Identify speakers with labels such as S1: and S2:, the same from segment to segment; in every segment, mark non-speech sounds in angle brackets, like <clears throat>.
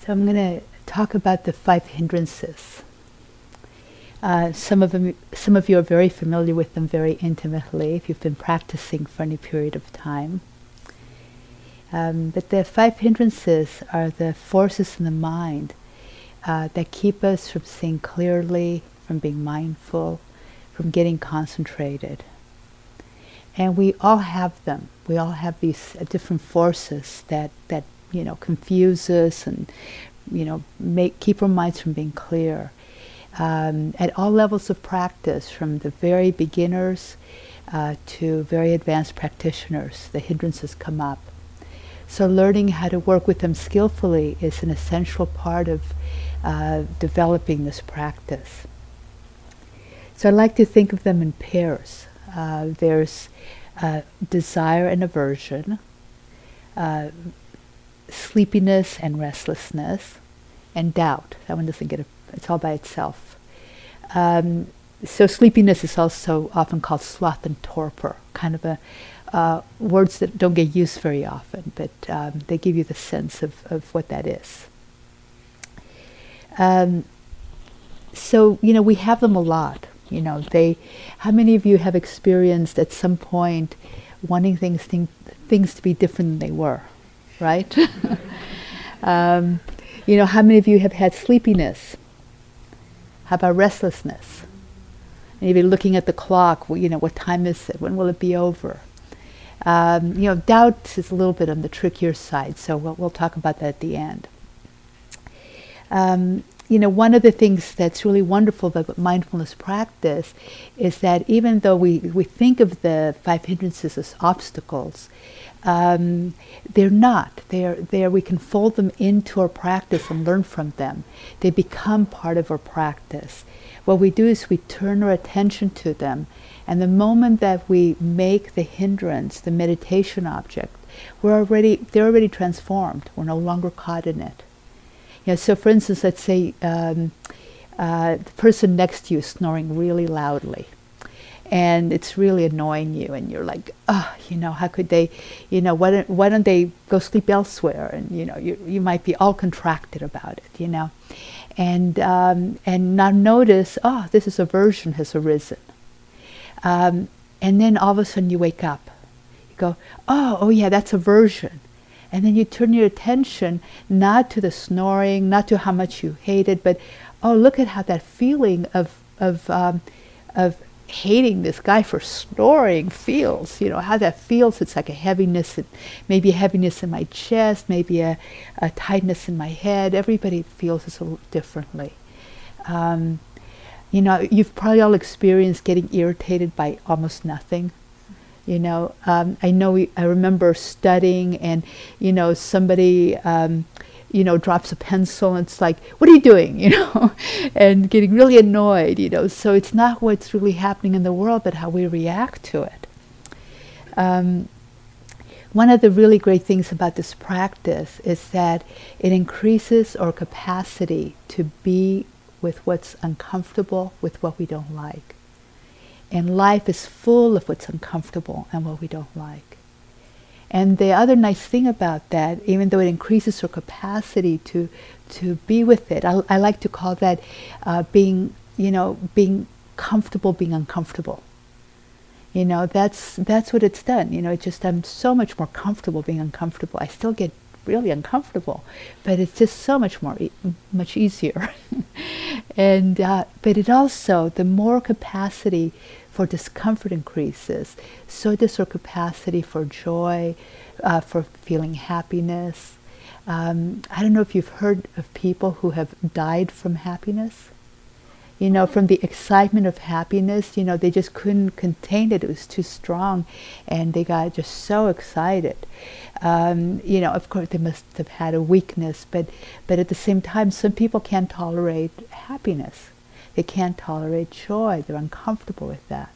S1: So I'm going to talk about the five hindrances. Uh, some of them, some of you are very familiar with them very intimately if you've been practicing for any period of time. Um, but the five hindrances are the forces in the mind uh, that keep us from seeing clearly, from being mindful, from getting concentrated. And we all have them. We all have these uh, different forces that, that you know confuse us and you know make keep our minds from being clear. Um, at all levels of practice, from the very beginners uh, to very advanced practitioners, the hindrances come up. So learning how to work with them skillfully is an essential part of uh, developing this practice. So I like to think of them in pairs. Uh, there's uh, desire and aversion, uh, sleepiness and restlessness, and doubt. That one doesn't get a, it's all by itself. Um, so sleepiness is also often called sloth and torpor, kind of a uh, words that don't get used very often, but um, they give you the sense of, of what that is. Um, so you know we have them a lot. You know they. How many of you have experienced at some point wanting things things to be different than they were, right? <laughs> um, you know how many of you have had sleepiness? How about restlessness? And you've looking at the clock. Well, you know what time is it? When will it be over? Um, you know, doubt is a little bit on the trickier side, so we'll, we'll talk about that at the end. Um, you know, one of the things that's really wonderful about mindfulness practice is that even though we, we think of the five hindrances as obstacles, um, they're not. They're, they're, we can fold them into our practice and learn from them. They become part of our practice. What we do is we turn our attention to them and the moment that we make the hindrance the meditation object, we're already they're already transformed. We're no longer caught in it. Know, so for instance, let's say um, uh, the person next to you is snoring really loudly, and it's really annoying you, and you're like, oh, you know, how could they, you know, why don't why don't they go sleep elsewhere? And you know, you you might be all contracted about it, you know, and um, and now notice, oh, this is aversion has arisen um, and then all of a sudden you wake up. You go, oh, oh yeah, that's aversion. And then you turn your attention not to the snoring, not to how much you hate it, but oh, look at how that feeling of of um, of hating this guy for snoring feels. You know how that feels. It's like a heaviness, in, maybe a heaviness in my chest, maybe a, a tightness in my head. Everybody feels this a little differently. Um, you know, you've probably all experienced getting irritated by almost nothing. You know, um, I know we, I remember studying, and you know, somebody, um, you know, drops a pencil, and it's like, "What are you doing?" <laughs> You know, and getting really annoyed. You know, so it's not what's really happening in the world, but how we react to it. Um, one of the really great things about this practice is that it increases our capacity to be with what's uncomfortable, with what we don't like. And life is full of what's uncomfortable and what we don't like. And the other nice thing about that, even though it increases our capacity to to be with it, I, I like to call that uh, being, you know, being comfortable being uncomfortable. You know, that's that's what it's done. You know, it just I'm so much more comfortable being uncomfortable. I still get really uncomfortable, but it's just so much more e- much easier. <laughs> and uh, but it also the more capacity for discomfort increases, so does our capacity for joy, uh, for feeling happiness. Um, I don't know if you've heard of people who have died from happiness you know, from the excitement of happiness, you know, they just couldn't contain it. It was too strong, and they got just so excited. Um, you know, of course, they must have had a weakness, but but at the same time, some people can't tolerate happiness. They can't tolerate joy. They're uncomfortable with that.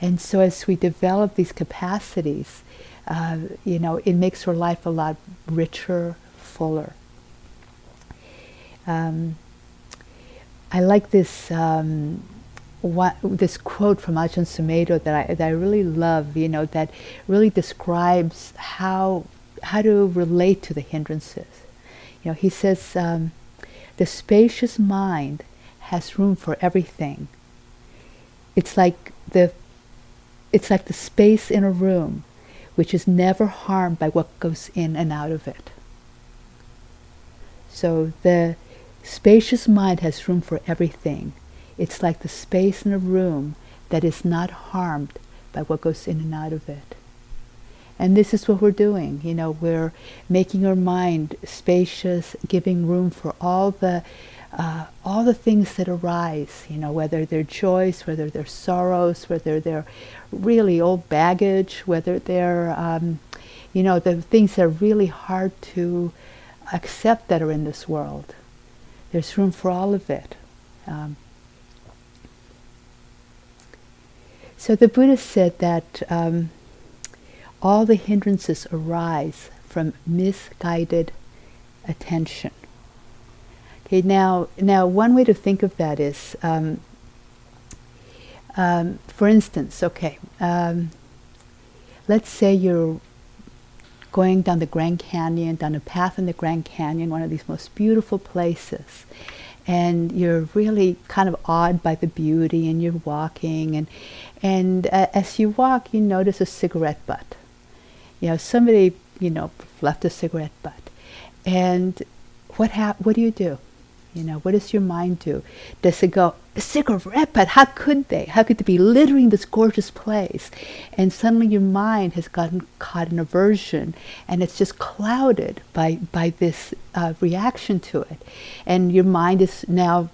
S1: And so, as we develop these capacities, uh, you know, it makes our life a lot richer, fuller. Um, I like this um, what, this quote from Ajahn Sumedho that I, that I really love, you know, that really describes how, how to relate to the hindrances. You know, he says, um, the spacious mind has room for everything. It's like the it's like the space in a room which is never harmed by what goes in and out of it. So the spacious mind has room for everything. It's like the space in a room that is not harmed by what goes in and out of it. And this is what we're doing. You know, we're making our mind spacious, giving room for all the uh, all the things that arise. You know, whether they're joys, whether they're sorrows, whether they're really old baggage, whether they're um, you know the things that are really hard to accept that are in this world. There's room for all of it. Um, so the Buddha said that. Um, all the hindrances arise from misguided attention. Okay, now, now one way to think of that is, um, um, for instance, okay, um, let's say you're going down the Grand Canyon, down a path in the Grand Canyon, one of these most beautiful places, and you're really kind of awed by the beauty, and you're walking, and and uh, as you walk, you notice a cigarette butt you know, somebody, you know, left a cigarette butt. And what hap- what do you do? You know, what does your mind do? Does it go, a cigarette butt, how could they? How could they be littering this gorgeous place? And suddenly your mind has gotten caught in aversion and it's just clouded by, by this uh, reaction to it. And your mind is now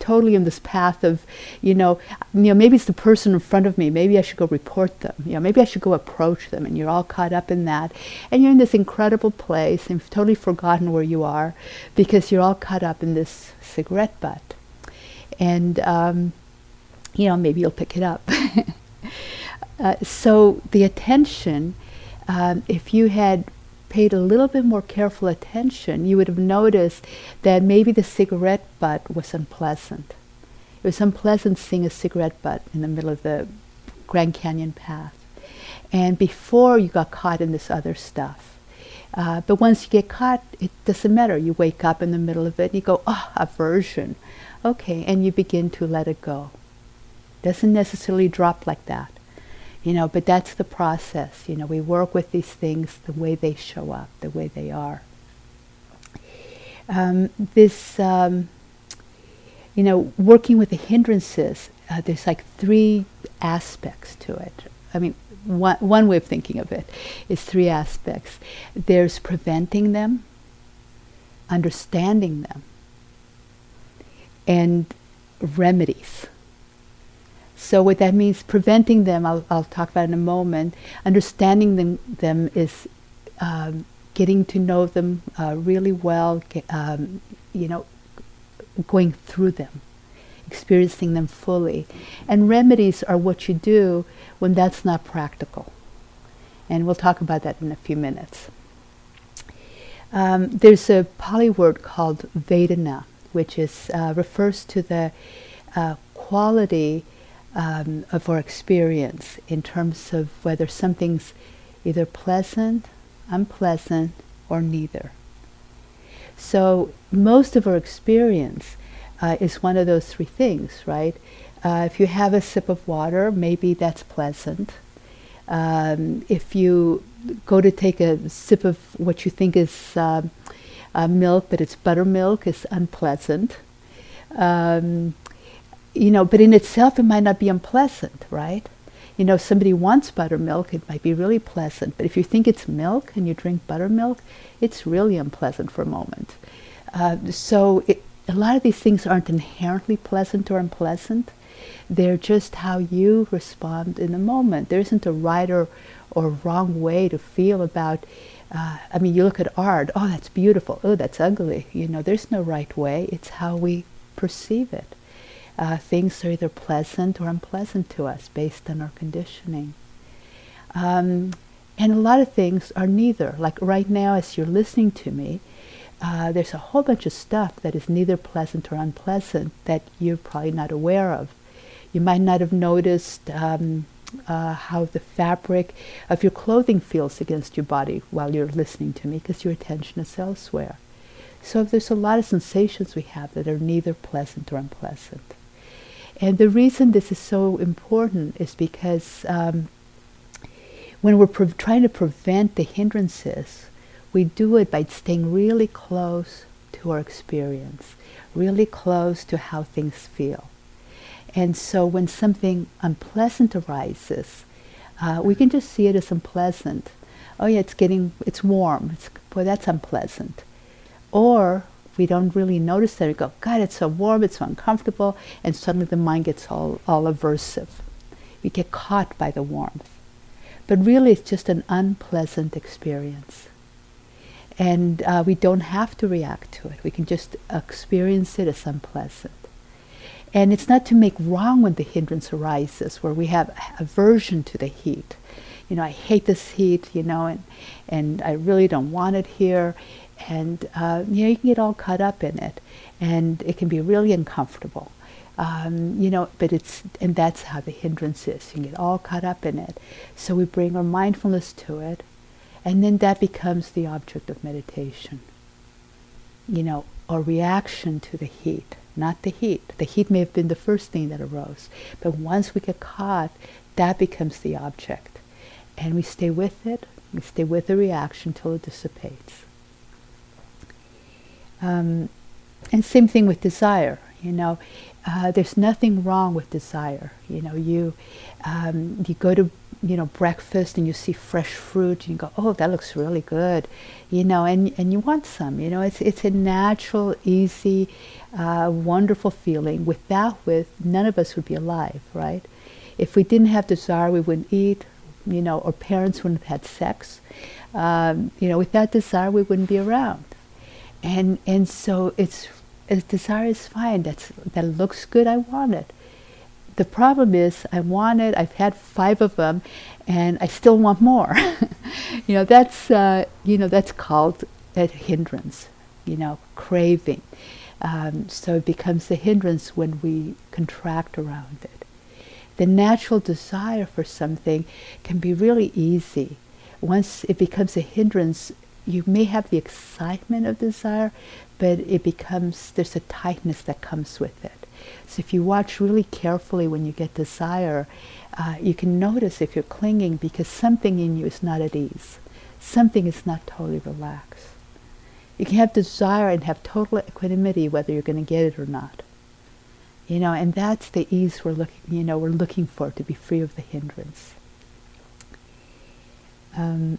S1: totally in this path of, you know, you know, maybe it's the person in front of me. Maybe I should go report them. You know, maybe I should go approach them. And you're all caught up in that, and you're in this incredible place, and you've totally forgotten where you are, because you're all caught up in this cigarette butt. And um, you know, maybe you'll pick it up. <laughs> uh, so the attention, um, if you had paid a little bit more careful attention, you would have noticed that maybe the cigarette butt was unpleasant. It was unpleasant seeing a cigarette butt in the middle of the Grand Canyon path. And before you got caught in this other stuff. Uh, but once you get caught, it doesn't matter. You wake up in the middle of it and you go, oh, aversion. Okay, and you begin to let it go. Doesn't necessarily drop like that you know but that's the process you know we work with these things the way they show up the way they are. Um, this um, you know working with the hindrances uh, there's like three aspects to it. I mean one, one way of thinking of it is three aspects. There's preventing them understanding them and remedies so what that means, preventing them, I'll, I'll talk about in a moment. Understanding them, them is um, getting to know them uh, really well, um, you know, going through them, experiencing them fully. And remedies are what you do when that's not practical. And we'll talk about that in a few minutes. Um, there's a Pali word called Vedana, which is, uh, refers to the uh, quality um, of our experience in terms of whether something's either pleasant, unpleasant, or neither. So most of our experience uh, is one of those three things, right? Uh, if you have a sip of water, maybe that's pleasant. Um, if you go to take a sip of what you think is uh, milk, but it's buttermilk, it's unpleasant. Um, you know, but in itself it might not be unpleasant, right? You know, somebody wants buttermilk, it might be really pleasant. But if you think it's milk and you drink buttermilk, it's really unpleasant for a moment. Uh, so it, a lot of these things aren't inherently pleasant or unpleasant. They're just how you respond in the moment. There isn't a right or, or wrong way to feel about. Uh, I mean, you look at art. Oh, that's beautiful. Oh, that's ugly. You know, there's no right way. It's how we perceive it uh, things are either pleasant or unpleasant to us based on our conditioning. Um, and a lot of things are neither. Like right now, as you're listening to me, uh, there's a whole bunch of stuff that is neither pleasant or unpleasant that you're probably not aware of. You might not have noticed um, uh, how the fabric of your clothing feels against your body while you're listening to me because your attention is elsewhere. So there's a lot of sensations we have that are neither pleasant or unpleasant. And the reason this is so important is because um, when we're pre- trying to prevent the hindrances, we do it by staying really close to our experience, really close to how things feel. And so when something unpleasant arises, uh, we can just see it as unpleasant. Oh yeah, it's getting, it's warm. It's, boy, that's unpleasant. Or we don't really notice that. We go, God, it's so warm, it's so uncomfortable, and suddenly the mind gets all, all aversive. We get caught by the warmth. But really, it's just an unpleasant experience. And uh, we don't have to react to it. We can just experience it as unpleasant. And it's not to make wrong when the hindrance arises, where we have aversion to the heat. You know, I hate this heat, you know, and, and I really don't want it here. And, uh, you know, you can get all caught up in it. And it can be really uncomfortable. Um, you know, but it's, and that's how the hindrance is. You get all caught up in it. So we bring our mindfulness to it, and then that becomes the object of meditation. You know, or reaction to the heat not the heat. The heat may have been the first thing that arose, but once we get caught, that becomes the object. And we stay with it, we stay with the reaction till it dissipates. Um, and same thing with desire. You know, uh, there's nothing wrong with desire. You know, you um, you go to you know breakfast and you see fresh fruit and you go, oh, that looks really good. You know, and and you want some. You know, it's it's a natural, easy uh, wonderful feeling. Without with, none of us would be alive, right? If we didn't have desire, we wouldn't eat, you know, or parents wouldn't have had sex. Um, you know, without desire, we wouldn't be around. And and so it's as desire is fine. That's that looks good. I want it. The problem is, I want it. I've had five of them, and I still want more. <laughs> you know, that's uh, you know that's called a hindrance. You know, craving. Um, so it becomes a hindrance when we contract around it. The natural desire for something can be really easy. Once it becomes a hindrance, you may have the excitement of desire, but it becomes, there's a tightness that comes with it. So if you watch really carefully when you get desire, uh, you can notice if you're clinging because something in you is not at ease. Something is not totally relaxed. You can have desire and have total equanimity whether you're going to get it or not. You know, and that's the ease we're looking, you know, we're looking for to be free of the hindrance. Um,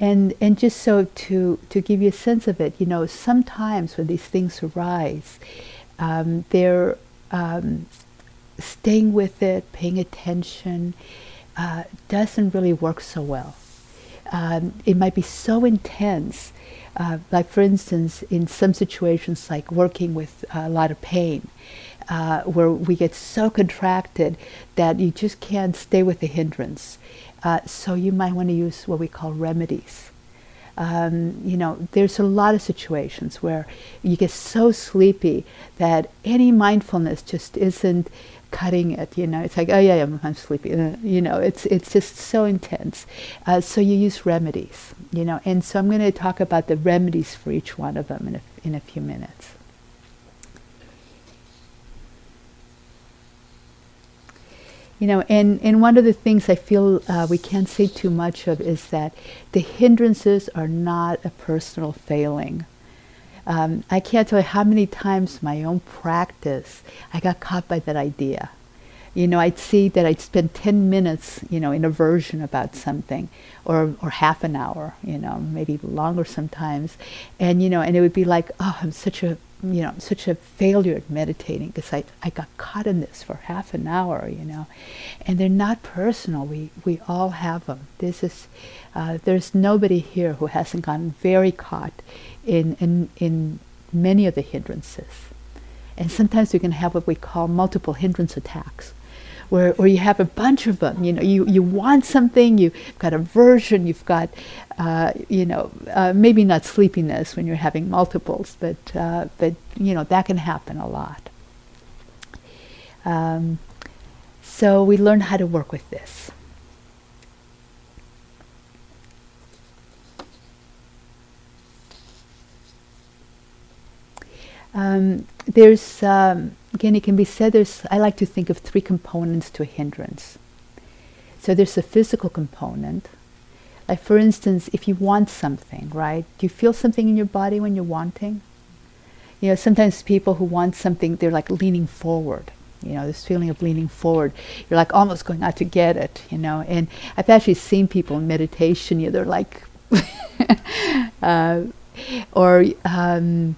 S1: and and just so to to give you a sense of it, you know, sometimes when these things arise, um, they're um, staying with it, paying attention, uh, doesn't really work so well um, it might be so intense. Uh, like, for instance, in some situations, like working with a lot of pain, uh, where we get so contracted that you just can't stay with the hindrance. Uh, so, you might want to use what we call remedies. Um, you know, there's a lot of situations where you get so sleepy that any mindfulness just isn't cutting it. You know, it's like, oh yeah, I'm, I'm sleepy. Uh, you know, it's it's just so intense. Uh, so you use remedies. You know, and so I'm going to talk about the remedies for each one of them in a, in a few minutes. You know, and, and one of the things I feel uh, we can't say too much of is that the hindrances are not a personal failing. Um, I can't tell you how many times my own practice I got caught by that idea. You know, I'd see that I'd spend 10 minutes, you know, in aversion about something, or, or half an hour, you know, maybe longer sometimes. And, you know, and it would be like, oh, I'm such a, you know, such a failure at meditating because I, I got caught in this for half an hour, you know. And they're not personal. We, we all have them. This is, uh, there's nobody here who hasn't gotten very caught in, in, in many of the hindrances. And sometimes we can have what we call multiple hindrance attacks, where, where you have a bunch of them. You know, you, you want something, you've got aversion, you've got, uh, you know, uh, maybe not sleepiness when you're having multiples, but, uh, but you know, that can happen a lot. Um, so we learn how to work with this. Um, there's, um, again, it can be said there's, I like to think of three components to a hindrance. So there's a physical component. Like, for instance, if you want something, right? Do you feel something in your body when you're wanting? You know, sometimes people who want something, they're like leaning forward. You know, this feeling of leaning forward. You're like almost going out to get it, you know. And I've actually seen people in meditation, you know, they're like, <laughs> uh, or, um,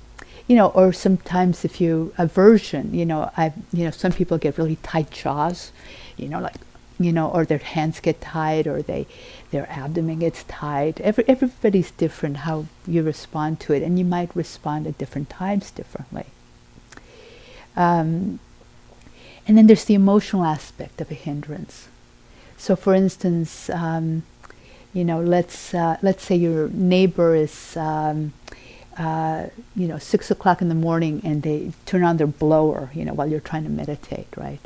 S1: you know, or sometimes if you aversion, you know, I, you know, some people get really tight jaws, you know, like, you know, or their hands get tight, or they, their abdomen gets tight. Every, everybody's different how you respond to it, and you might respond at different times differently. Um, and then there's the emotional aspect of a hindrance. So, for instance, um, you know, let's uh, let's say your neighbor is um, uh, you know, six o'clock in the morning and they turn on their blower, you know, while you're trying to meditate, right?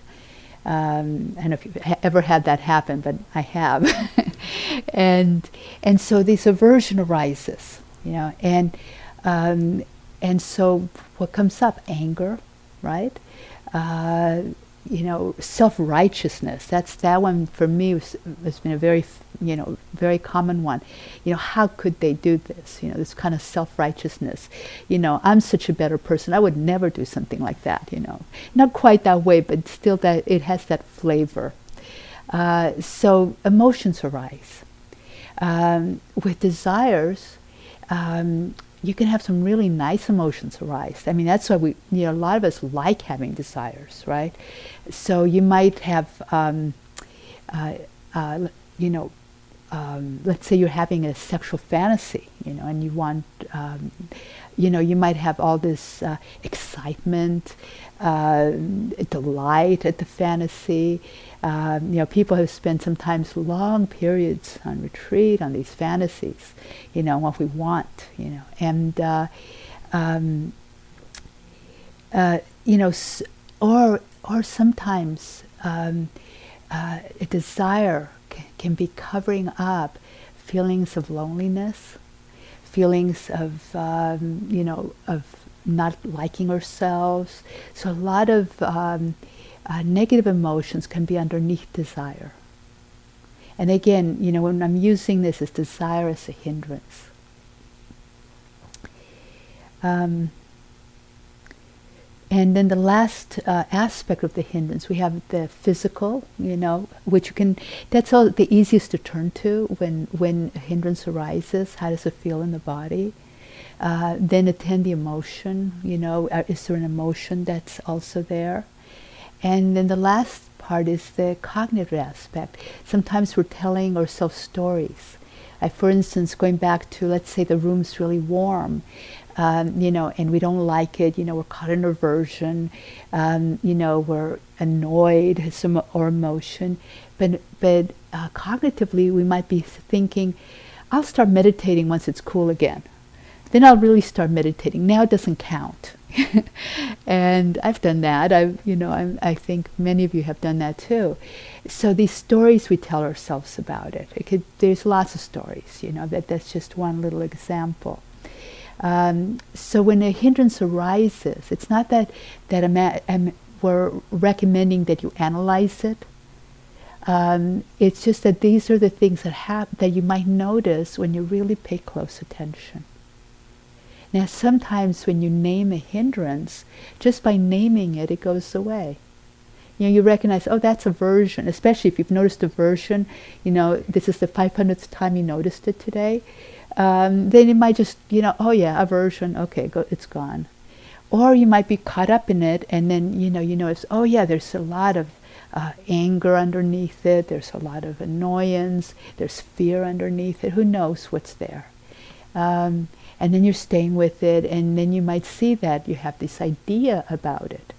S1: Um, I don't know if you've ha- ever had that happen, but I have. <laughs> and and so this aversion arises, you know, and um, and so what comes up? Anger, right? Uh, you know, self-righteousness. That's that one for me was, has been a very, you know, very common one. You know, how could they do this? You know, this kind of self-righteousness. You know, I'm such a better person. I would never do something like that. You know, not quite that way, but still that it has that flavor. Uh, so emotions arise. Um, with desires, um, you can have some really nice emotions arise. I mean, that's why we, you know, a lot of us like having desires, right? So you might have, um, uh, uh, you know, um, let's say you're having a sexual fantasy, you know, and you want, um, you know, you might have all this uh, excitement, uh, delight at the fantasy. Um, you know, people have spent sometimes long periods on retreat on these fantasies, you know, what we want, you know, and uh, um, uh, you know, or or sometimes um, uh, a desire c- can be covering up feelings of loneliness, feelings of um, you know of not liking ourselves. So a lot of um, uh, negative emotions can be underneath desire. And again, you know, when I'm using this as desire as a hindrance. Um, and then the last uh, aspect of the hindrance, we have the physical, you know, which you can, that's all the easiest to turn to when, when a hindrance arises. How does it feel in the body? Uh, then attend the emotion, you know, uh, is there an emotion that's also there? And then the last part is the cognitive aspect. Sometimes we're telling ourselves stories. For instance, going back to, let's say the room's really warm, um, you know, and we don't like it, you know, we're caught in aversion, um, you know, we're annoyed, some or emotion, but but uh, cognitively we might be thinking, I'll start meditating once it's cool again. Then I'll really start meditating. Now it doesn't count. <laughs> and I've done that. I, you know, I'm, i think many of you have done that too. So these stories we tell ourselves about it. it could, there's lots of stories. You know, that that's just one little example. Um, so when a hindrance arises, it's not that that ama- um, we're recommending that you analyze it. Um, it's just that these are the things that hap- that you might notice when you really pay close attention. Now, sometimes when you name a hindrance, just by naming it, it goes away. You know, you recognize, oh, that's aversion, especially if you've noticed aversion, you know, this is the 500th time you noticed it today um, then it might just, you know, oh yeah, aversion, okay, go, it's gone. Or you might be caught up in it, and then you know, you notice, oh yeah, there's a lot of uh, anger underneath it. There's a lot of annoyance. There's fear underneath it. Who knows what's there? Um, and then you're staying with it, and then you might see that you have this idea about it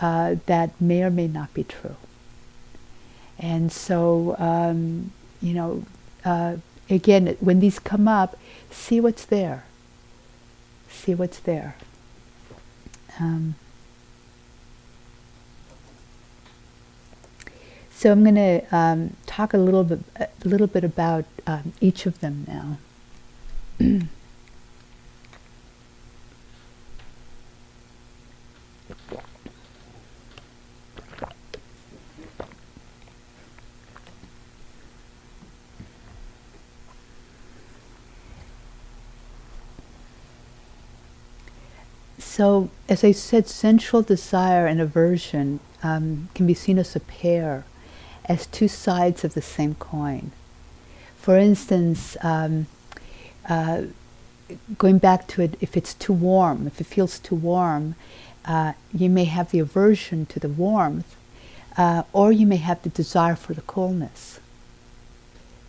S1: uh, that may or may not be true. And so, um, you know, uh, again, when these come up, see what's there. See what's there. Um, so I'm going to um, talk a little bit, a little bit about um, each of them now. <clears throat> so, as I said, sensual desire and aversion um, can be seen as a pair, as two sides of the same coin. For instance, um, uh, going back to it, if it's too warm, if it feels too warm, uh, you may have the aversion to the warmth, uh, or you may have the desire for the coolness.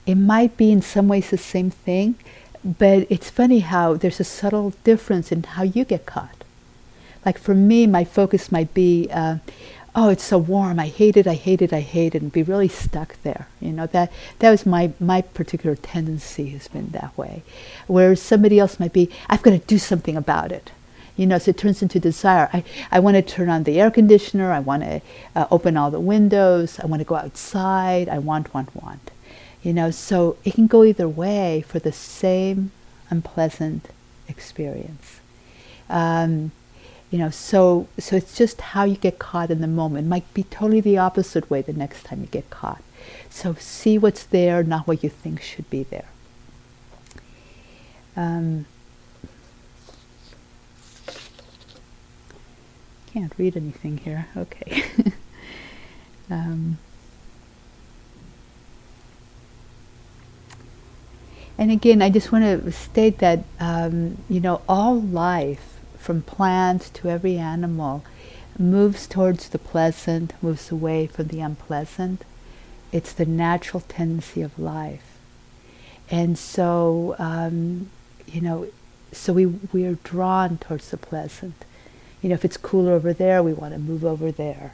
S1: It might be in some ways the same thing, but it's funny how there's a subtle difference in how you get caught. Like for me, my focus might be, uh, oh, it's so warm. I hate it. I hate it. I hate it, and be really stuck there. You know that that was my my particular tendency has been that way. Whereas somebody else might be, I've got to do something about it. You know, so it turns into desire. I, I want to turn on the air conditioner. I want to uh, open all the windows. I want to go outside. I want, want, want. You know, so it can go either way for the same unpleasant experience. Um, you know, so so it's just how you get caught in the moment. It might be totally the opposite way the next time you get caught. So see what's there, not what you think should be there. Um, can't read anything here. Okay. <laughs> um, and again, I just want to state that um, you know all life, from plants to every animal, moves towards the pleasant, moves away from the unpleasant. It's the natural tendency of life, and so um, you know, so we we are drawn towards the pleasant you know, if it's cooler over there, we want to move over there.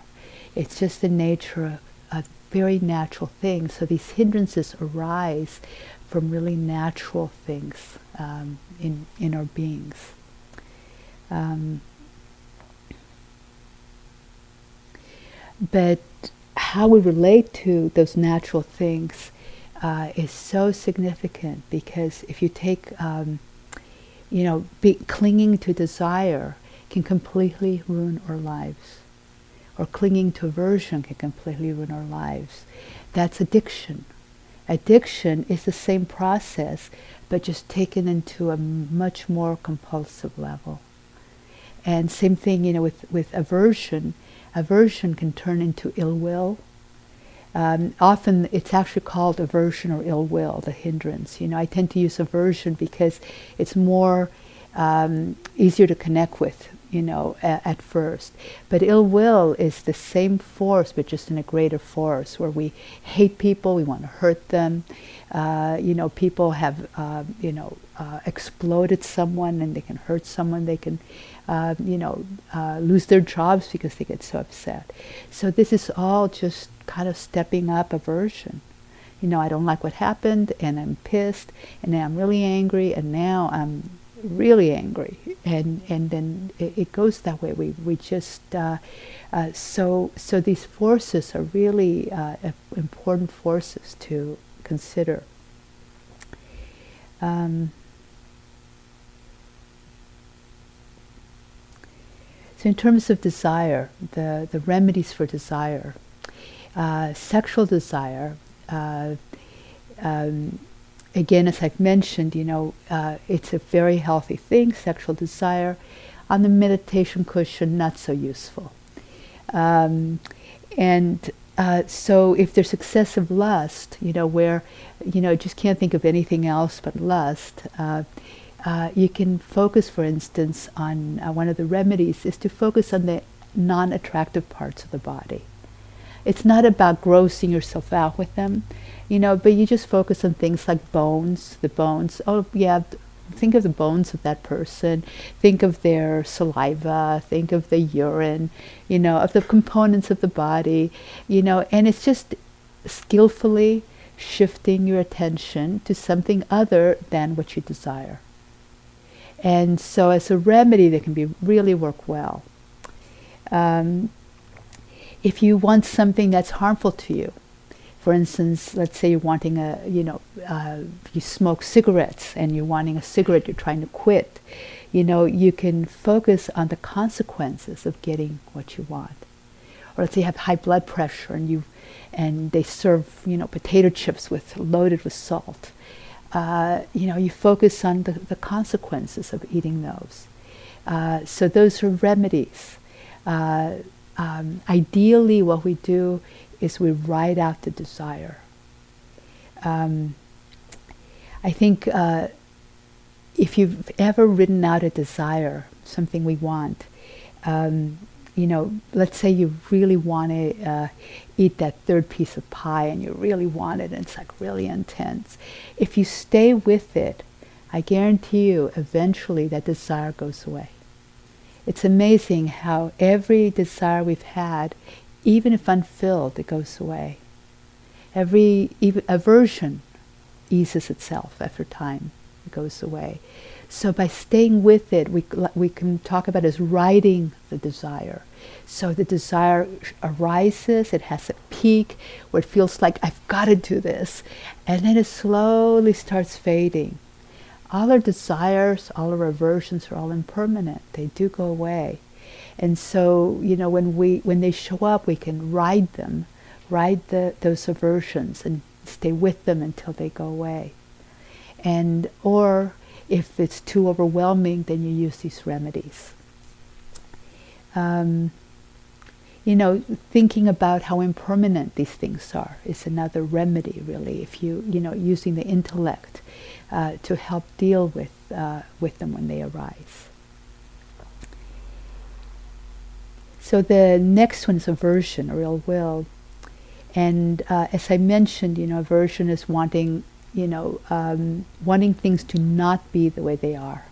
S1: It's just the nature of a very natural thing. So these hindrances arise from really natural things um, in in our beings. Um, but how we relate to those natural things uh, is so significant because if you take, um, you know, be clinging to desire can completely ruin our lives. Or clinging to aversion can completely ruin our lives. That's addiction. Addiction is the same process, but just taken into a much more compulsive level. And same thing, you know, with, with aversion. Aversion can turn into ill will. Um, often it's actually called aversion or ill will, the hindrance. You know, I tend to use aversion because it's more um, easier to connect with you know, at, at, first. But ill will is the same force, but just in a greater force, where we hate people, we want to hurt them. Uh, you know, people have, uh, you know, uh, exploded someone and they can hurt someone. They can, uh, you know, uh, lose their jobs because they get so upset. So this is all just kind of stepping up aversion. You know, I don't like what happened, and I'm pissed, and now I'm really angry, and now I'm really angry, and and then it, it goes that way. We we just uh, uh, so so these forces are really uh, important forces to consider. Um, so in terms of desire, the the remedies for desire, uh, sexual desire. Uh, um, again, as I've mentioned, you know, uh, it's a very healthy thing, sexual desire. On the meditation cushion, not so useful. Um, and uh, so if there's excessive lust, you know, where, you know, just can't think of anything else but lust, uh, uh, you can focus, for instance, on uh, one of the remedies is to focus on the non-attractive parts of the body. It's not about grossing yourself out with them you know, but you just focus on things like bones, the bones. Oh, yeah, think of the bones of that person, think of their saliva, think of the urine, you know, of the components of the body, you know, and it's just skillfully shifting your attention to something other than what you desire. And so, as a remedy, that can be really work well. Um, if you want something that's harmful to you, for instance, let's say you're wanting a, you know, uh, you smoke cigarettes and you're wanting a cigarette, you're trying to quit, you know, you can focus on the consequences of getting what you want. Or let's say you have high blood pressure and you, and they serve, you know, potato chips with loaded with salt. Uh, you know, you focus on the, the consequences of eating those. Uh, so those are remedies. Um, ideally, what we do is we ride out the desire. Um, I think uh, if you've ever written out a desire, something we want, um, you know, let's say you really want to uh, eat that third piece of pie and you really want it and it's like really intense. If you stay with it, I guarantee you eventually that desire goes away. It's amazing how every desire we've had, even if unfilled, it goes away. Every aversion eases itself after time, it goes away. So by staying with it, we, we can talk about as riding the desire. So the desire arises, it has a peak where it feels like I've got to do this, and then it slowly starts fading. All our desires, all our aversions are all impermanent. They do go away. And so, you know, when we when they show up, we can ride them, ride the, those aversions and stay with them until they go away. And or if it's too overwhelming, then you use these remedies. Um, you know, thinking about how impermanent these things are is another remedy, really. If you, you know, using the intellect uh, to help deal with uh, with them when they arise. So the next one is aversion or ill will, and uh, as I mentioned, you know, aversion is wanting you know, um, wanting things to not be the way they are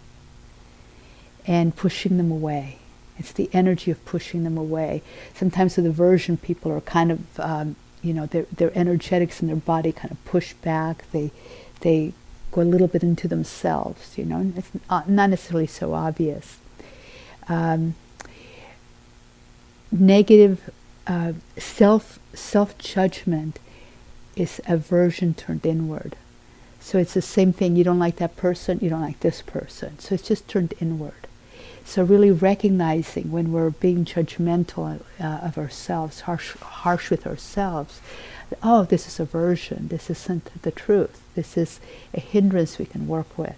S1: and pushing them away. It's the energy of pushing them away. Sometimes with aversion, people are kind of, um, you know, their, their energetics in their body kind of push back. They, they go a little bit into themselves, you know, it's not necessarily so obvious. Um, negative uh, self self judgment is aversion turned inward. So it's the same thing. You don't like that person, you don't like this person. So it's just turned inward. So really recognizing when we're being judgmental uh, of ourselves, harsh, harsh with ourselves, oh, this is aversion. This isn't the truth. This is a hindrance we can work with.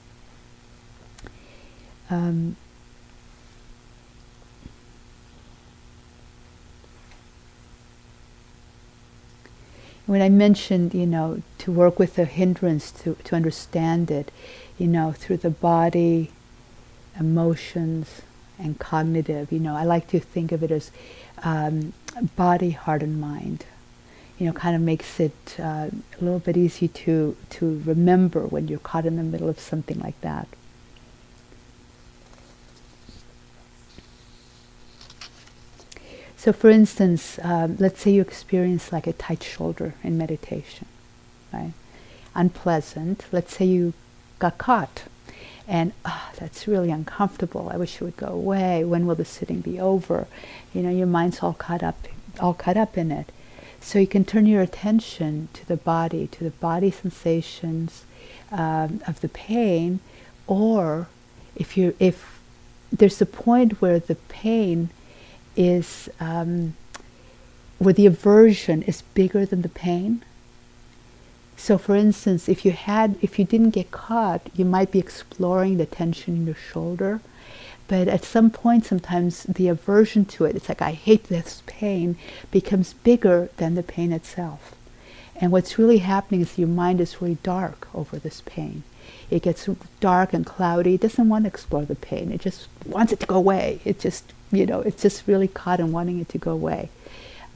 S1: Um, when I mentioned, you know, to work with the hindrance, to, to understand it, you know, through the body, emotions, and cognitive, you know, I like to think of it as um, body, heart, and mind. You know, kind of makes it uh, a little bit easy to, to remember when you're caught in the middle of something like that. So, for instance, um, let's say you experience like a tight shoulder in meditation, right? Unpleasant. Let's say you got caught and oh, that's really uncomfortable. I wish it would go away. When will the sitting be over? You know, your mind's all caught up, all caught up in it. So you can turn your attention to the body, to the body sensations um, of the pain, or if you if there's a point where the pain is um, where the aversion is bigger than the pain. So, for instance, if you had, if you didn't get caught, you might be exploring the tension in your shoulder, but at some point, sometimes the aversion to it, it's like I hate this pain, becomes bigger than the pain itself. And what's really happening is your mind is really dark over this pain. It gets dark and cloudy. It doesn't want to explore the pain. It just wants it to go away. It just you know, it's just really caught in wanting it to go away.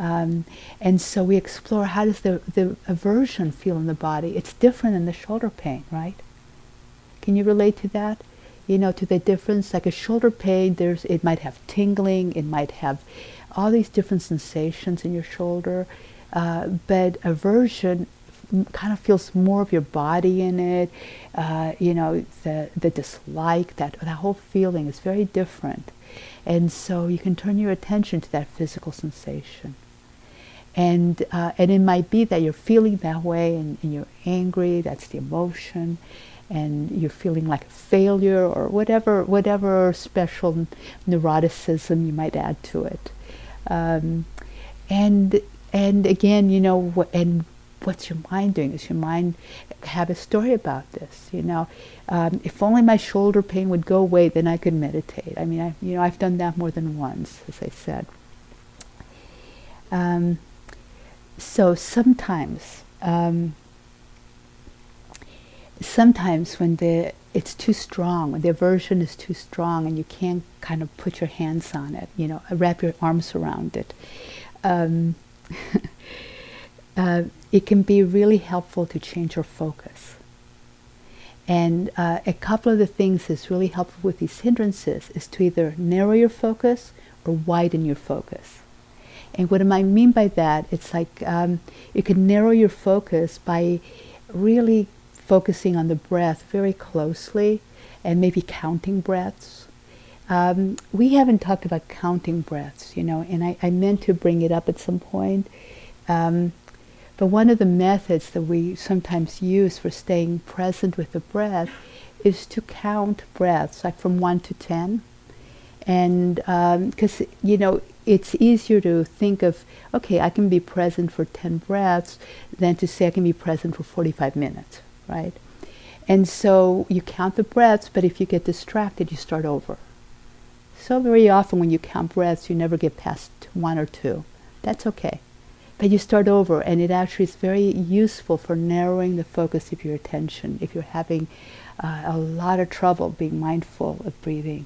S1: Um, and so we explore how does the, the aversion feel in the body? It's different than the shoulder pain, right? Can you relate to that? You know, to the difference, like a shoulder pain, there's it might have tingling, it might have all these different sensations in your shoulder, uh, but aversion kind of feels more of your body in it. Uh, you know, the the dislike, that that whole feeling is very different. And so you can turn your attention to that physical sensation. And, uh, and it might be that you're feeling that way and, and, you're angry, that's the emotion, and you're feeling like a failure or whatever, whatever special neuroticism you might add to it. Um, and, and again, you know, and what's your mind doing? Does your mind have a story about this? You know, um, if only my shoulder pain would go away, then I could meditate. I mean, I, you know, I've done that more than once, as I said. Um, so sometimes, um, sometimes when the it's too strong, when the aversion is too strong, and you can't kind of put your hands on it, you know, wrap your arms around it. Um, <laughs> uh, it can be really helpful to change your focus. And uh, a couple of the things that's really helpful with these hindrances is to either narrow your focus or widen your focus. And what I mean by that, it's like um, you can narrow your focus by really focusing on the breath very closely and maybe counting breaths. Um, we haven't talked about counting breaths, you know, and I, I meant to bring it up at some point. Um, but one of the methods that we sometimes use for staying present with the breath is to count breaths, like from one to ten. And because, um, you know, it's easier to think of, okay, I can be present for 10 breaths than to say I can be present for 45 minutes, right? And so you count the breaths, but if you get distracted, you start over. So very often when you count breaths, you never get past one or two. That's okay. But you start over, and it actually is very useful for narrowing the focus of your attention if you're having uh, a lot of trouble being mindful of breathing.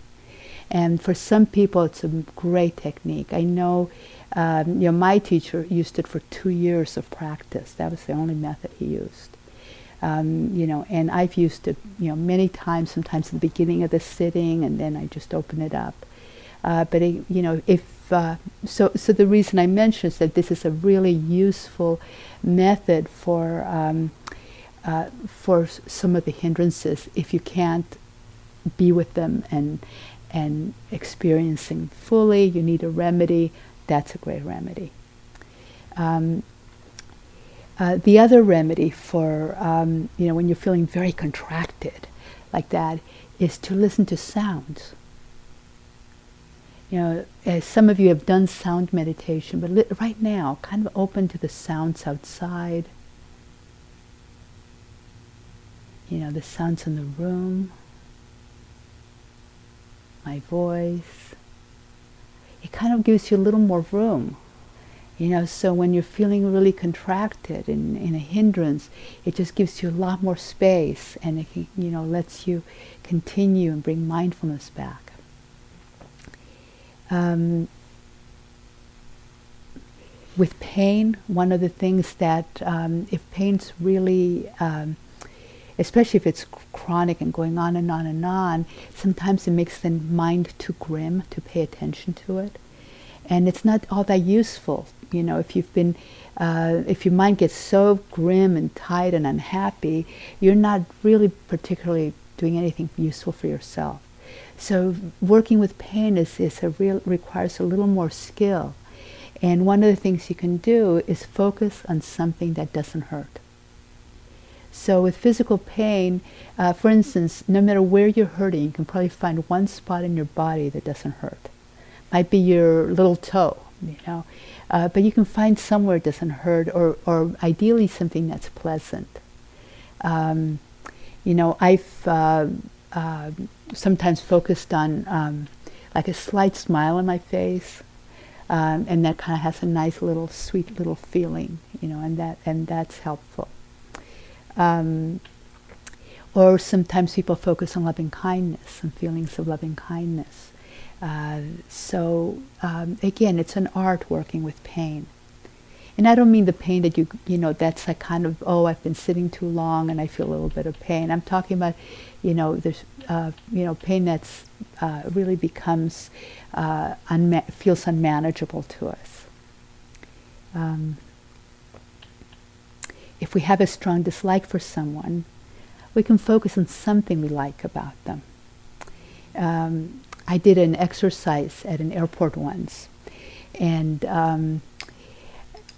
S1: And for some people, it's a great technique. I know, um, you know, my teacher used it for two years of practice. That was the only method he used. Um, you know, and I've used it, you know, many times. Sometimes at the beginning of the sitting, and then I just open it up. Uh, but it, you know, if uh, so, so the reason I mention is that this is a really useful method for um, uh, for some of the hindrances if you can't be with them and and experiencing fully, you need a remedy, that's a great remedy. Um, uh, the other remedy for, um, you know, when you're feeling very contracted like that is to listen to sounds. You know, some of you have done sound meditation, but li- right now, kind of open to the sounds outside. You know, the sounds in the room my voice. It kind of gives you a little more room. You know, so when you're feeling really contracted and in a hindrance, it just gives you a lot more space and it, you know, lets you continue and bring mindfulness back. Um, with pain, one of the things that, um, if pain's really um, especially if it's chronic and going on and on and on, sometimes it makes the mind too grim to pay attention to it. And it's not all that useful. You know, if you've been, uh, if your mind gets so grim and tight and unhappy, you're not really particularly doing anything useful for yourself. So working with pain is, is a real, requires a little more skill. And one of the things you can do is focus on something that doesn't hurt. So with physical pain, uh, for instance, no matter where you're hurting, you can probably find one spot in your body that doesn't hurt. Might be your little toe, you know, uh, but you can find somewhere it doesn't hurt, or, or ideally something that's pleasant. Um, you know, I've uh, uh sometimes focused on um, like a slight smile on my face, um, and that kind of has a nice little sweet little feeling, you know, and that and that's helpful. Um, or sometimes people focus on loving kindness and feelings of loving kindness. Uh, so um, again, it's an art working with pain. And I don't mean the pain that you, you know, that's like kind of, oh, I've been sitting too long and I feel a little bit of pain. I'm talking about, you know, there's, uh, you know, pain that's uh, really becomes, uh, unma- feels unmanageable to us. Um, if we have a strong dislike for someone, we can focus on something we like about them. Um, I did an exercise at an airport once, and um,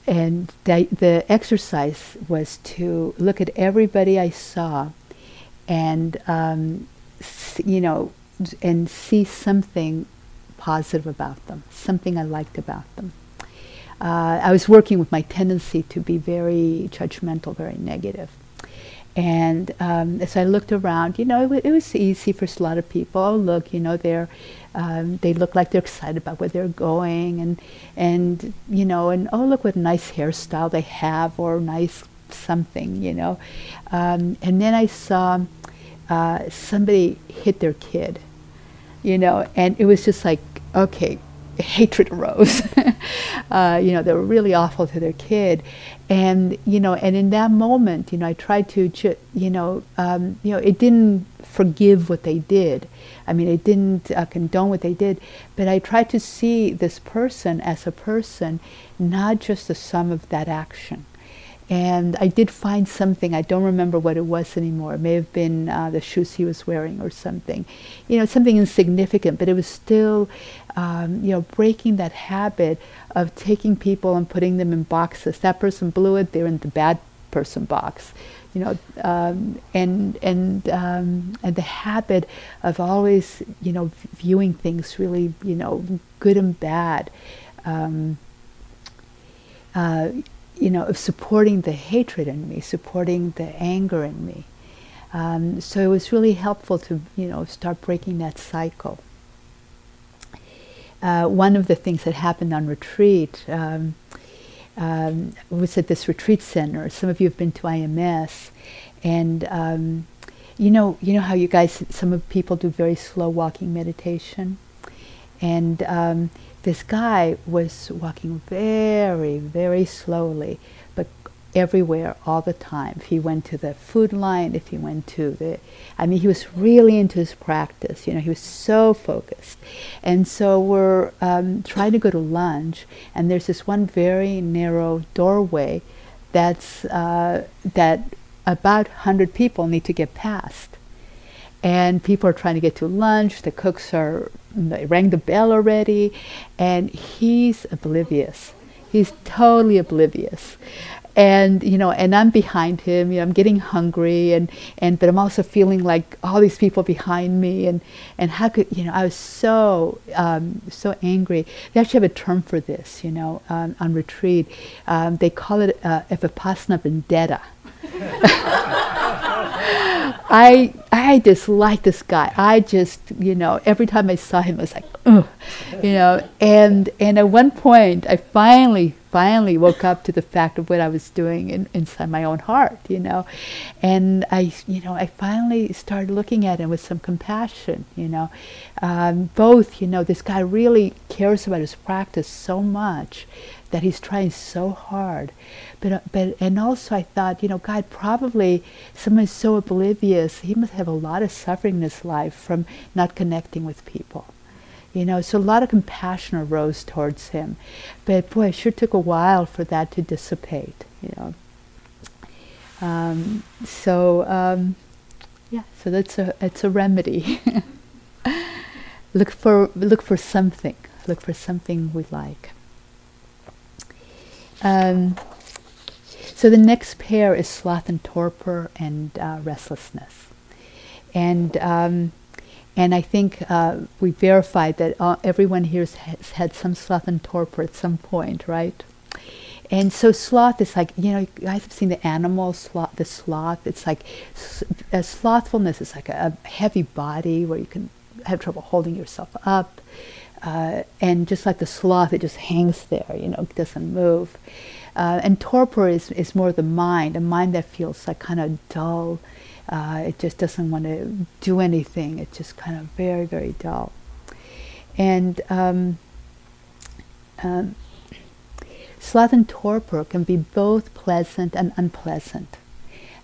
S1: and the, the exercise was to look at everybody I saw, and um, you know, and see something positive about them, something I liked about them. Uh, I was working with my tendency to be very judgmental, very negative. And um, as I looked around, you know, it, w- it, was easy for a lot of people. Oh, look, you know, they're um, they look like they're excited about where they're going, and and you know, and oh, look what a nice hairstyle they have, or nice something, you know. Um, and then I saw uh, somebody hit their kid, you know, and it was just like, okay, hatred <laughs> arose. uh, you know, they were really awful to their kid, and you know, and in that moment, you know, I tried to, ju- you know, um, you know, it didn't forgive what they did. I mean, it didn't uh, condone what they did, but I tried to see this person as a person, not just the sum of that action and I did find something. I don't remember what it was anymore. It may have been uh, the shoes he was wearing or something, you know, something insignificant. But it was still, um, you know, breaking that habit of taking people and putting them in boxes. That person blew it; they're in the bad person box, you know, um, and and um, and the habit of always, you know, viewing things really, you know, good and bad. Um, uh, you know, of supporting the hatred in me, supporting the anger in me. Um, so it was really helpful to, you know, start breaking that cycle. Uh, one of the things that happened on retreat um, um, was at this retreat center. Some of you have been to IMS, and um, you know, you know how you guys, some of people do very slow walking meditation, and um, this guy was walking very, very slowly, but everywhere all the time. If he went to the food line, if he went to the, I mean, he was really into his practice. You know, he was so focused. And so we're um, trying to go to lunch, and there's this one very narrow doorway that's uh, that about 100 people need to get past and people are trying to get to lunch. The cooks are rang the bell already, and he's oblivious. He's totally oblivious. And you know, and I'm behind him. You know, I'm getting hungry, and, and but I'm also feeling like all these people behind me, and, and how could you know? I was so um, so angry. They actually have a term for this. You know, um, on retreat, um, they call it uh, vipassana vendetta. <laughs> I I dislike this guy. I just you know every time I saw him, I was like, Ugh, you know. And and at one point, I finally finally woke up to the fact of what I was doing in, inside my own heart, you know. And I you know I finally started looking at him with some compassion, you know. Um, both you know this guy really cares about his practice so much that he's trying so hard. But, uh, but and also I thought, you know, God probably someone so oblivious. He must have a lot of suffering in his life from not connecting with people. You know, so a lot of compassion arose towards him. But boy, it sure took a while for that to dissipate. You know. Um, so um, yeah, so that's a it's a remedy. <laughs> look for look for something. Look for something we like. Um, so the next pair is sloth and torpor and uh, restlessness, and um, and I think uh, we verified that uh, everyone here has had some sloth and torpor at some point, right? And so sloth is like you know you guys have seen the animal sloth, the sloth. It's like slothfulness is like a, a heavy body where you can have trouble holding yourself up. Uh, and just like the sloth, it just hangs there, you know, doesn't move. Uh, and torpor is, is more the mind, a mind that feels like kind of dull. Uh, it just doesn't want to do anything. It's just kind of very, very dull. And um, um, sloth and torpor can be both pleasant and unpleasant.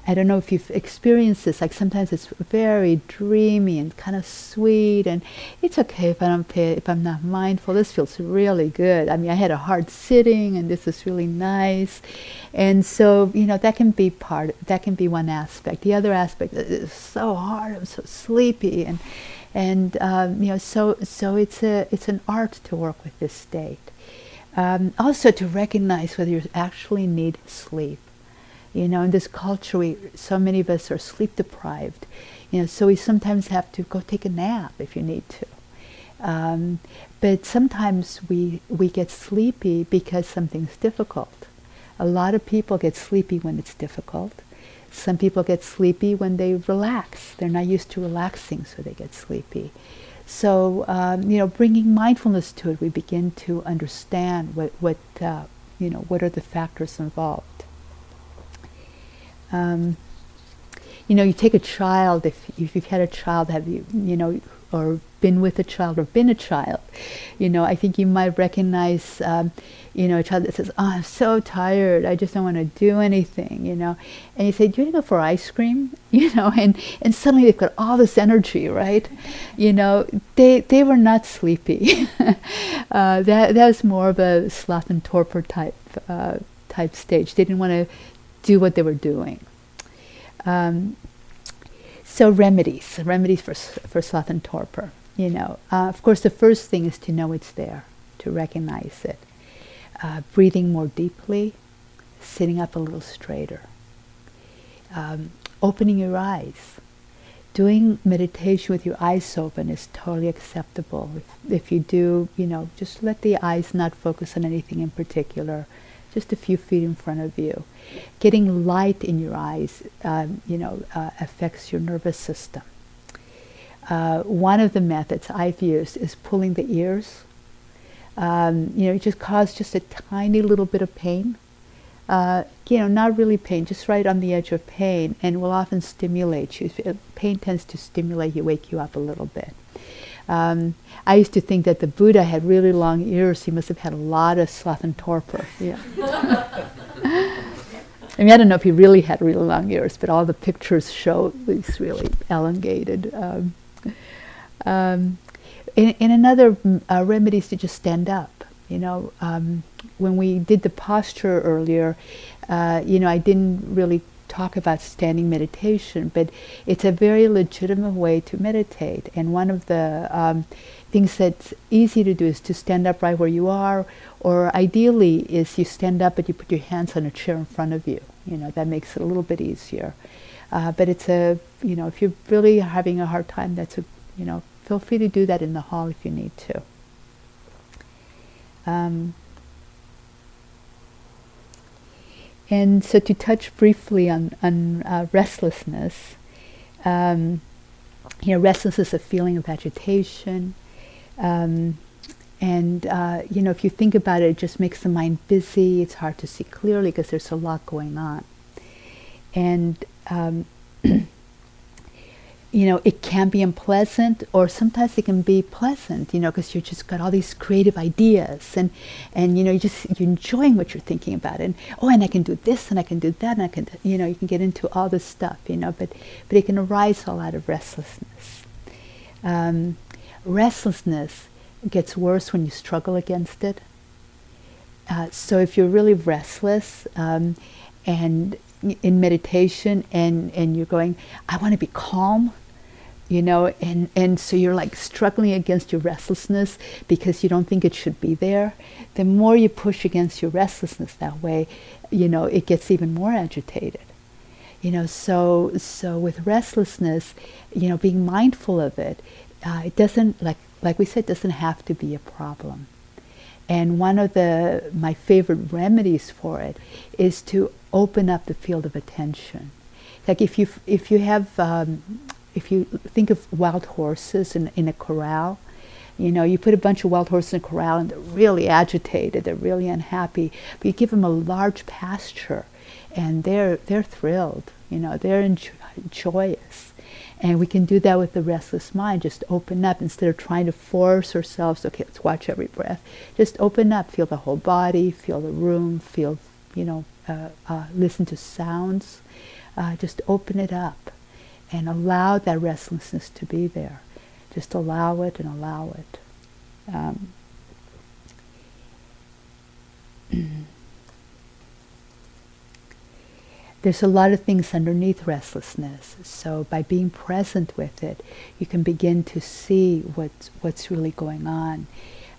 S1: I don't know if you've experienced this. Like sometimes it's very dreamy and kind of sweet, and it's okay if I don't pay, if I'm not mindful. This feels really good. I mean, I had a hard sitting, and this is really nice, and so you know that can be part. That can be one aspect. The other aspect is so hard. I'm so sleepy, and and um, you know so so it's a it's an art to work with this state. Um, also to recognize whether you actually need sleep you know, in this culture, we, so many of us are sleep deprived. You know, so we sometimes have to go take a nap if you need to. Um, but sometimes we, we get sleepy because something's difficult. A lot of people get sleepy when it's difficult. Some people get sleepy when they relax. They're not used to relaxing, so they get sleepy. So, um, you know, bringing mindfulness to it, we begin to understand what, what uh, you know, what are the factors involved. Um, you know, you take a child, if, if you've had a child, have you, you know, or been with a child or been a child, you know, I think you might recognize, um, you know, a child that says, "Oh, I'm so tired. I just don't want to do anything," you know, and you say, "Do you want to go for ice cream?" <laughs> You know, and and suddenly they've got all this energy, right? You know, they they were not sleepy. <laughs> uh, that that was more of a sloth and torpor type uh, type stage. They didn't want to do what they were doing. Um, so remedies, remedies for for sloth and torpor. You know, uh, of course, the first thing is to know it's there, to recognize it. Uh, breathing more deeply, sitting up a little straighter, um, opening your eyes. Doing meditation with your eyes open is totally acceptable. If, if you do, you know, just let the eyes not focus on anything in particular just a few feet in front of you. Getting light in your eyes, um, you know, uh, affects your nervous system. Uh, one of the methods I've used is pulling the ears. Um, you know, it just causes just a tiny little bit of pain. Uh, you know, not really pain, just right on the edge of pain, and will often stimulate you. Pain tends to stimulate you, wake you up a little bit. Um, I used to think that the Buddha had really long ears. He must have had a lot of sloth and torpor. Yeah. <laughs> I mean, I don't know if he really had really long ears, but all the pictures show these really elongated. Um, um, and, and, another mm, uh, remedy is to just stand up. You know, um, when we did the posture earlier, uh, you know, I didn't really talk about standing meditation, but it's a very legitimate way to meditate. And one of the um, things that's easy to do is to stand up right where you are, or ideally is you stand up but you put your hands on a chair in front of you. You know, that makes it a little bit easier. Uh, but it's a, you know, if you're really having a hard time, that's a, you know, feel free to do that in the hall if you need to. Um, And so to touch briefly on, on uh, restlessness, um, you know, restlessness is a feeling of agitation. Um, and, uh, you know, if you think about it, it just makes the mind busy. It's hard to see clearly because there's a lot going on. And um, <clears throat> you know, it can be unpleasant or sometimes it can be pleasant, you know, because you just got all these creative ideas and, and, you know, you just, you're enjoying what you're thinking about. And, oh, and I can do this and I can do that and I can, you know, you can get into all this stuff, you know, but, but it can arise all out of restlessness. Um, restlessness gets worse when you struggle against it. Uh, so if you're really restless um, and in meditation and, and you're going, I want to be calm, you know and and so you're like struggling against your restlessness because you don't think it should be there the more you push against your restlessness that way you know it gets even more agitated. You know so so with restlessness you know being mindful of it uh, it doesn't like like we said doesn't have to be a problem. And one of the my favorite remedies for it is to open up the field of attention. Like if you if you have um, if you think of wild horses in, in a corral, you know, you put a bunch of wild horses in a corral and they're really agitated, they're really unhappy, but you give them a large pasture and they're, they're thrilled, you know, they're enjo- joyous. And we can do that with the restless mind. Just open up instead of trying to force ourselves. Okay, let's watch every breath. Just open up. Feel the whole body. Feel the room. Feel, you know, uh, uh, listen to sounds. Uh, just open it up and allow that restlessness to be there. Just allow it and allow it. Um, <clears throat> there's a lot of things underneath restlessness. So by being present with it, you can begin to see what's what's really going on.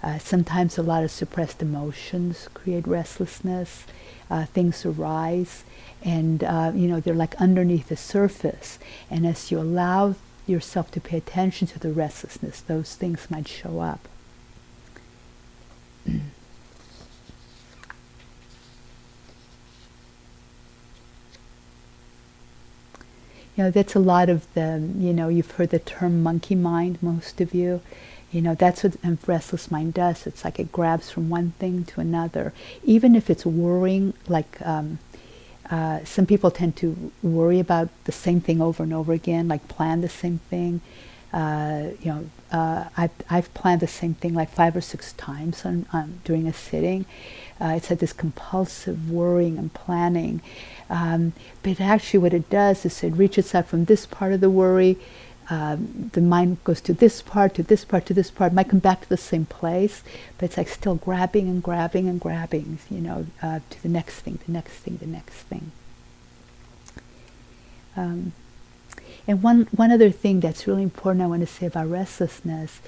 S1: Uh, sometimes a lot of suppressed emotions create restlessness. Uh, things arise, and uh, you know they're like underneath the surface and as you allow yourself to pay attention to the restlessness, those things might show up. you know, that's a lot of the, you know, you've heard the term monkey mind, most of you. You know, that's what a restless mind does. It's like it grabs from one thing to another. Even if it's worrying, like um, uh, some people tend to worry about the same thing over and over again, like plan the same thing. Uh, you know, uh, I've, I've planned the same thing like five or six times on, on during a sitting. Uh, it's like this compulsive worrying and planning. Um, but actually, what it does is it reaches out from this part of the worry um, the mind goes to this part, to this part, to this part, might come back to the same place, but it's like still grabbing and grabbing and grabbing, you know, uh, to the next thing, the next thing, the next thing. Um, and one, one other thing that's really important I want to say about restlessness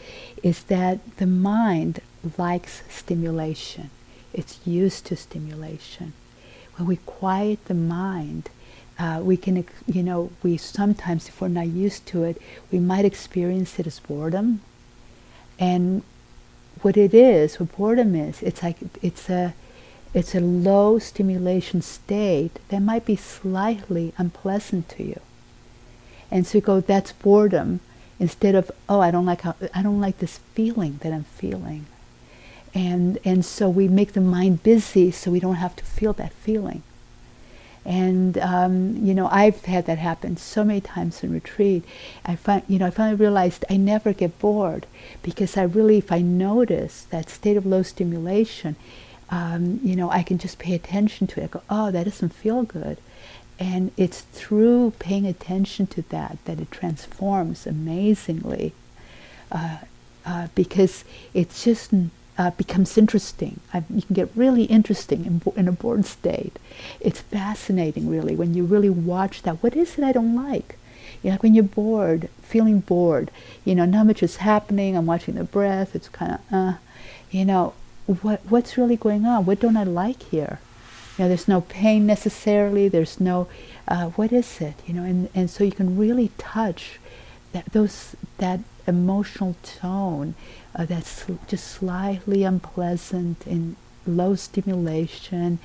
S1: is that the mind likes stimulation. It's used to stimulation. When we quiet the mind, uh, we can, you know, we sometimes, if we're not used to it, we might experience it as boredom. And what it is, what boredom is, it's like it's a, it's a low stimulation state that might be slightly unpleasant to you. And so you go, that's boredom, instead of, oh, I don't like how, I don't like this feeling that I'm feeling. And, and so we make the mind busy so we don't have to feel that feeling. And um, you know, I've had that happen so many times in retreat. I find, you know, I finally realized I never get bored because I really, if I notice that state of low stimulation, um, you know, I can just pay attention to it. I go, oh, that doesn't feel good. And it's through paying attention to that that it transforms amazingly. Uh, uh, because it's just uh, becomes interesting. I, you can get really interesting in, in, a bored state. It's fascinating, really, when you really watch that. What is it I don't like? You know, like when you're bored, feeling bored, you know, not much is happening. I'm watching the breath. It's kind of, uh, you know, what what's really going on? What don't I like here? You know, there's no pain necessarily. There's no, uh, what is it? You know, and, and so you can really touch that those that emotional tone uh, that's just slightly unpleasant and low stimulation,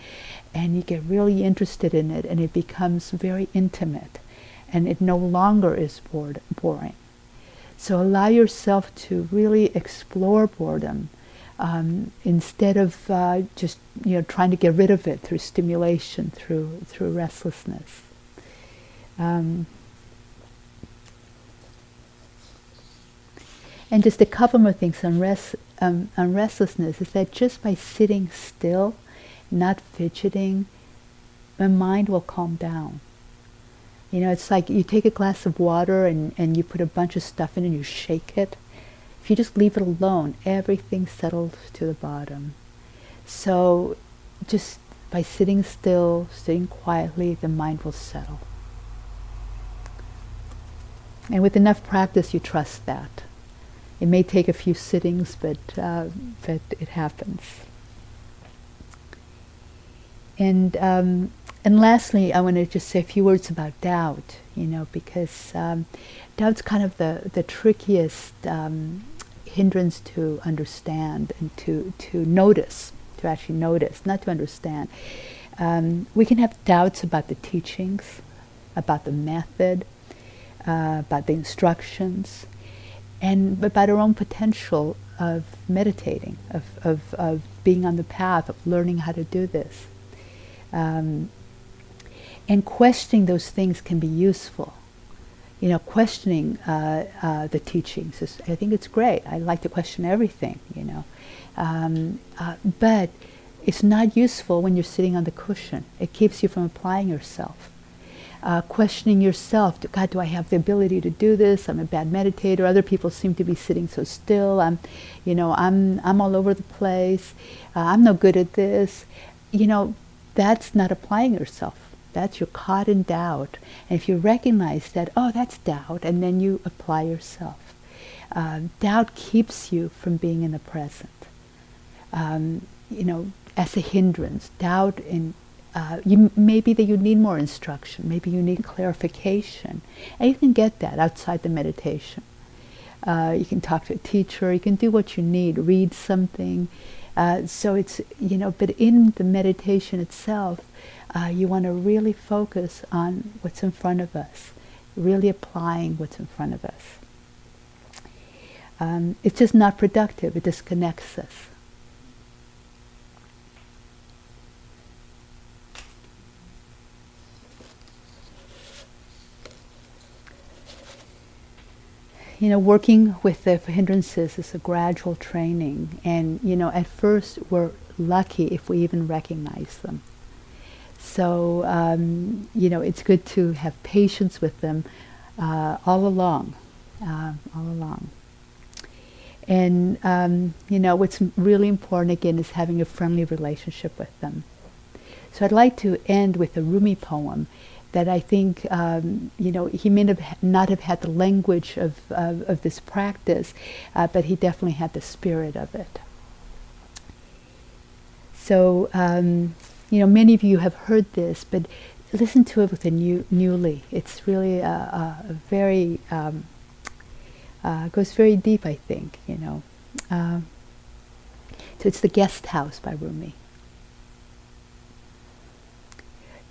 S1: and you get really interested in it, and it becomes very intimate, and it no longer is bored, boring. So allow yourself to really explore boredom um, instead of uh, just you know trying to get rid of it through stimulation, through through restlessness. Um, And just a couple more things on, rest, um, on restlessness is that just by sitting still, not fidgeting, my mind will calm down. You know, it's like you take a glass of water and, and you put a bunch of stuff in and you shake it. If you just leave it alone, everything settles to the bottom. So just by sitting still, sitting quietly, the mind will settle. And with enough practice, you trust that. It may take a few sittings, but, uh, but it happens. And, um, and lastly, I want to just say a few words about doubt, you know, because um, doubt's kind of the, the trickiest um, hindrance to understand and to, to notice, to actually notice, not to understand. Um, we can have doubts about the teachings, about the method, uh, about the instructions, and about our own potential of meditating, of, of, of being on the path, of learning how to do this. Um, and questioning those things can be useful. You know, questioning uh, uh, the teachings, is, I think it's great. I like to question everything, you know. Um, uh, but it's not useful when you're sitting on the cushion. It keeps you from applying yourself uh, questioning yourself. God, do I have the ability to do this? I'm a bad meditator. Other people seem to be sitting so still. I'm, you know, I'm I'm all over the place. Uh, I'm no good at this. You know, that's not applying yourself. That's you're caught in doubt. And if you recognize that, oh, that's doubt, and then you apply yourself. Uh, doubt keeps you from being in the present. Um, you know, as a hindrance, doubt in uh, you, maybe that you need more instruction, maybe you need clarification, and you can get that outside the meditation. Uh, you can talk to a teacher, you can do what you need, read something. Uh, so it's, you know, but in the meditation itself, uh, you want to really focus on what's in front of us, really applying what's in front of us. Um, it's just not productive, it disconnects us. You know, working with the hindrances is a gradual training. And, you know, at first we're lucky if we even recognize them. So, um, you know, it's good to have patience with them uh, all along, uh, all along. And, um, you know, what's really important again is having a friendly relationship with them. So I'd like to end with a Rumi poem that I think um, you know he may have not have had the language of of, of this practice, uh, but he definitely had the spirit of it. So um, you know many of you have heard this, but listen to it with a new newly. It's really a, a, very um, uh, goes very deep. I think you know. Uh, so it's the guest house by Rumi.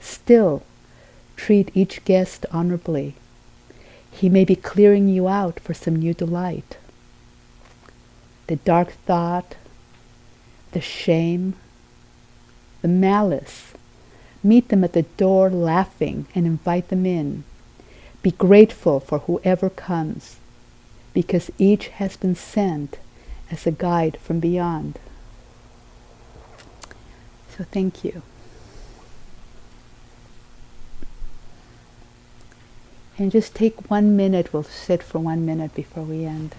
S1: Still, treat each guest honorably. He may be clearing you out for some new delight. The dark thought, the shame, the malice, meet them at the door laughing and invite them in. Be grateful for whoever comes, because each has been sent as a guide from beyond. So thank you. And just take one minute, we'll sit for one minute before we end.